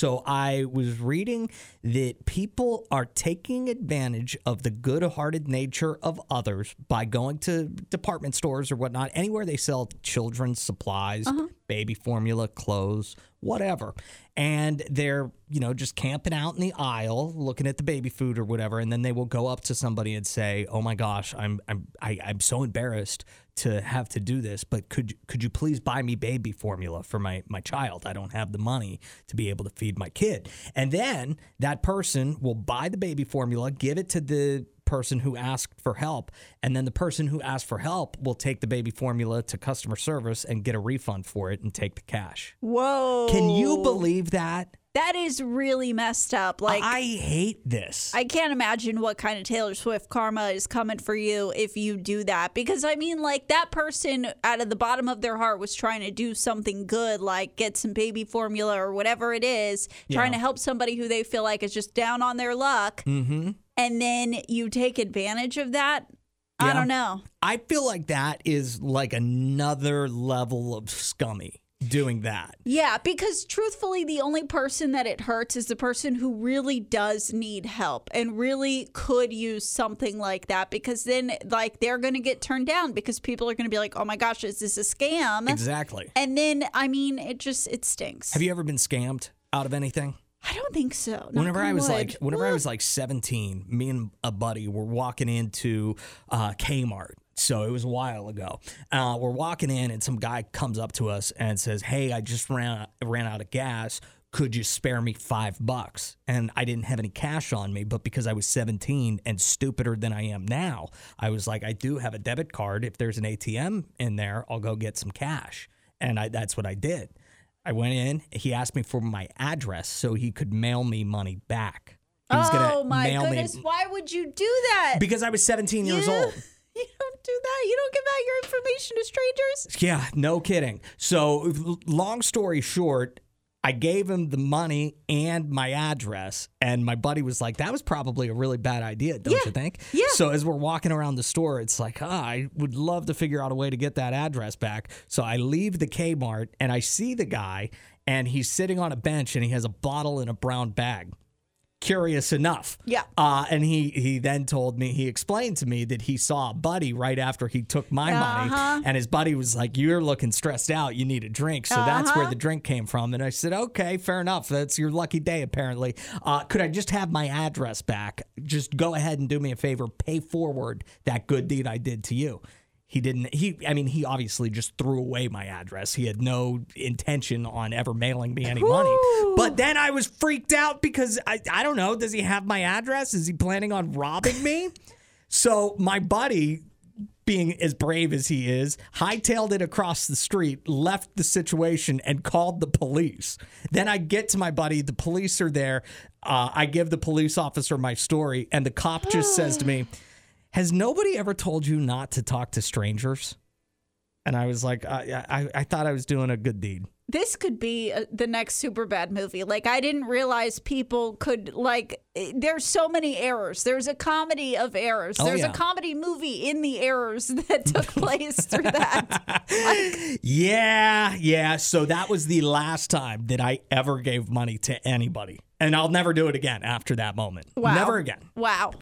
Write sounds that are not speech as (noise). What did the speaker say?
So I was reading that people are taking advantage of the good-hearted nature of others by going to department stores or whatnot, anywhere they sell children's supplies, uh-huh. Baby formula, clothes, whatever. And they're, you know, just camping out in the aisle looking at the baby food or whatever, and then they will go up to somebody and say, "Oh my gosh, I'm I'm I, I'm so embarrassed to have to do this, but could could you please buy me baby formula for my my child? I don't have the money to be able to feed my kid." And then that person will buy the baby formula, give it to the person who asked for help, and then the person who asked for help will take the baby formula to customer service and get a refund for it and take the cash. Whoa. Can you believe that? That is really messed up. Like I hate this. I can't imagine what kind of Taylor Swift karma is coming for you if you do that. Because I mean, like that person out of the bottom of their heart was trying to do something good, like get some baby formula or whatever it is, trying Yeah. to help somebody who they feel like is just down on their luck. mm-hmm. And then you take advantage of that. I don't know. I feel like that is like another level of scummy doing that. Yeah, because truthfully, the only person that it hurts is the person who really does need help and really could use something like that. Because then, like, they're going to get turned down because people are going to be like, "Oh my gosh, is this a scam?" Exactly. And then, I mean, it just it stinks. Have you ever been scammed out of anything? I don't think so. Knock whenever I was wood. like, whenever I was like 17, me and a buddy were walking into uh, Kmart. So it was a while ago. Uh, we're walking in, and some guy comes up to us and says, "Hey, I just ran ran out of gas. Could you spare me five bucks?" And I didn't have any cash on me, but because I was 17 and stupider than I am now, I was like, "I do have a debit card. If there's an ATM in there, I'll go get some cash." And I, that's what I did. I went in. He asked me for my address so he could mail me money back. He was oh my goodness, me why would you do that? because I was 17 years You- old. (laughs) You don't do that. You don't give out your information to strangers. Yeah, no kidding. So, long story short, I gave him the money and my address, and my buddy was like, "That was probably a really bad idea, don't Yeah. you think?" Yeah. So as we're walking around the store, it's like, ah, I would love to figure out a way to get that address back. So I leave the Kmart and I see the guy, and he's sitting on a bench and he has a bottle in a brown bag. Curious enough. Yeah. Uh, and he he then told me he explained to me that he saw a buddy right after he took my Uh-huh. money, and his buddy was like, "You're looking stressed out. You need a drink." So that's where Uh-huh. the drink came from. And I said, "Okay, fair enough. That's your lucky day, apparently. Uh, could I just have my address back? Just go ahead and do me a favor. Pay forward that good deed I did to you." He didn't. He, I mean, he obviously just threw away my address. He had no intention on ever mailing me any money. But then I was freaked out because I, I don't know. Does he have my address? Is he planning on robbing me? So my buddy, being as brave as he is, hightailed it across the street, left the situation, and called the police. Then I get to my buddy. The police are there. Uh, I give the police officer my story, and the cop just says to me, "Has nobody ever told you not to talk to strangers?" And I was like, I, I, I thought I was doing a good deed. This could be uh, the next Superbad movie. Like I didn't realize people could like. eh, There's so many errors. There's a comedy of errors. Oh, There's yeah. a comedy movie in the errors (laughs) that took place through that. Yeah, yeah. So that was the last time that I ever gave money to anybody. And I'll never do it again after that moment. Wow. Never again. Wow.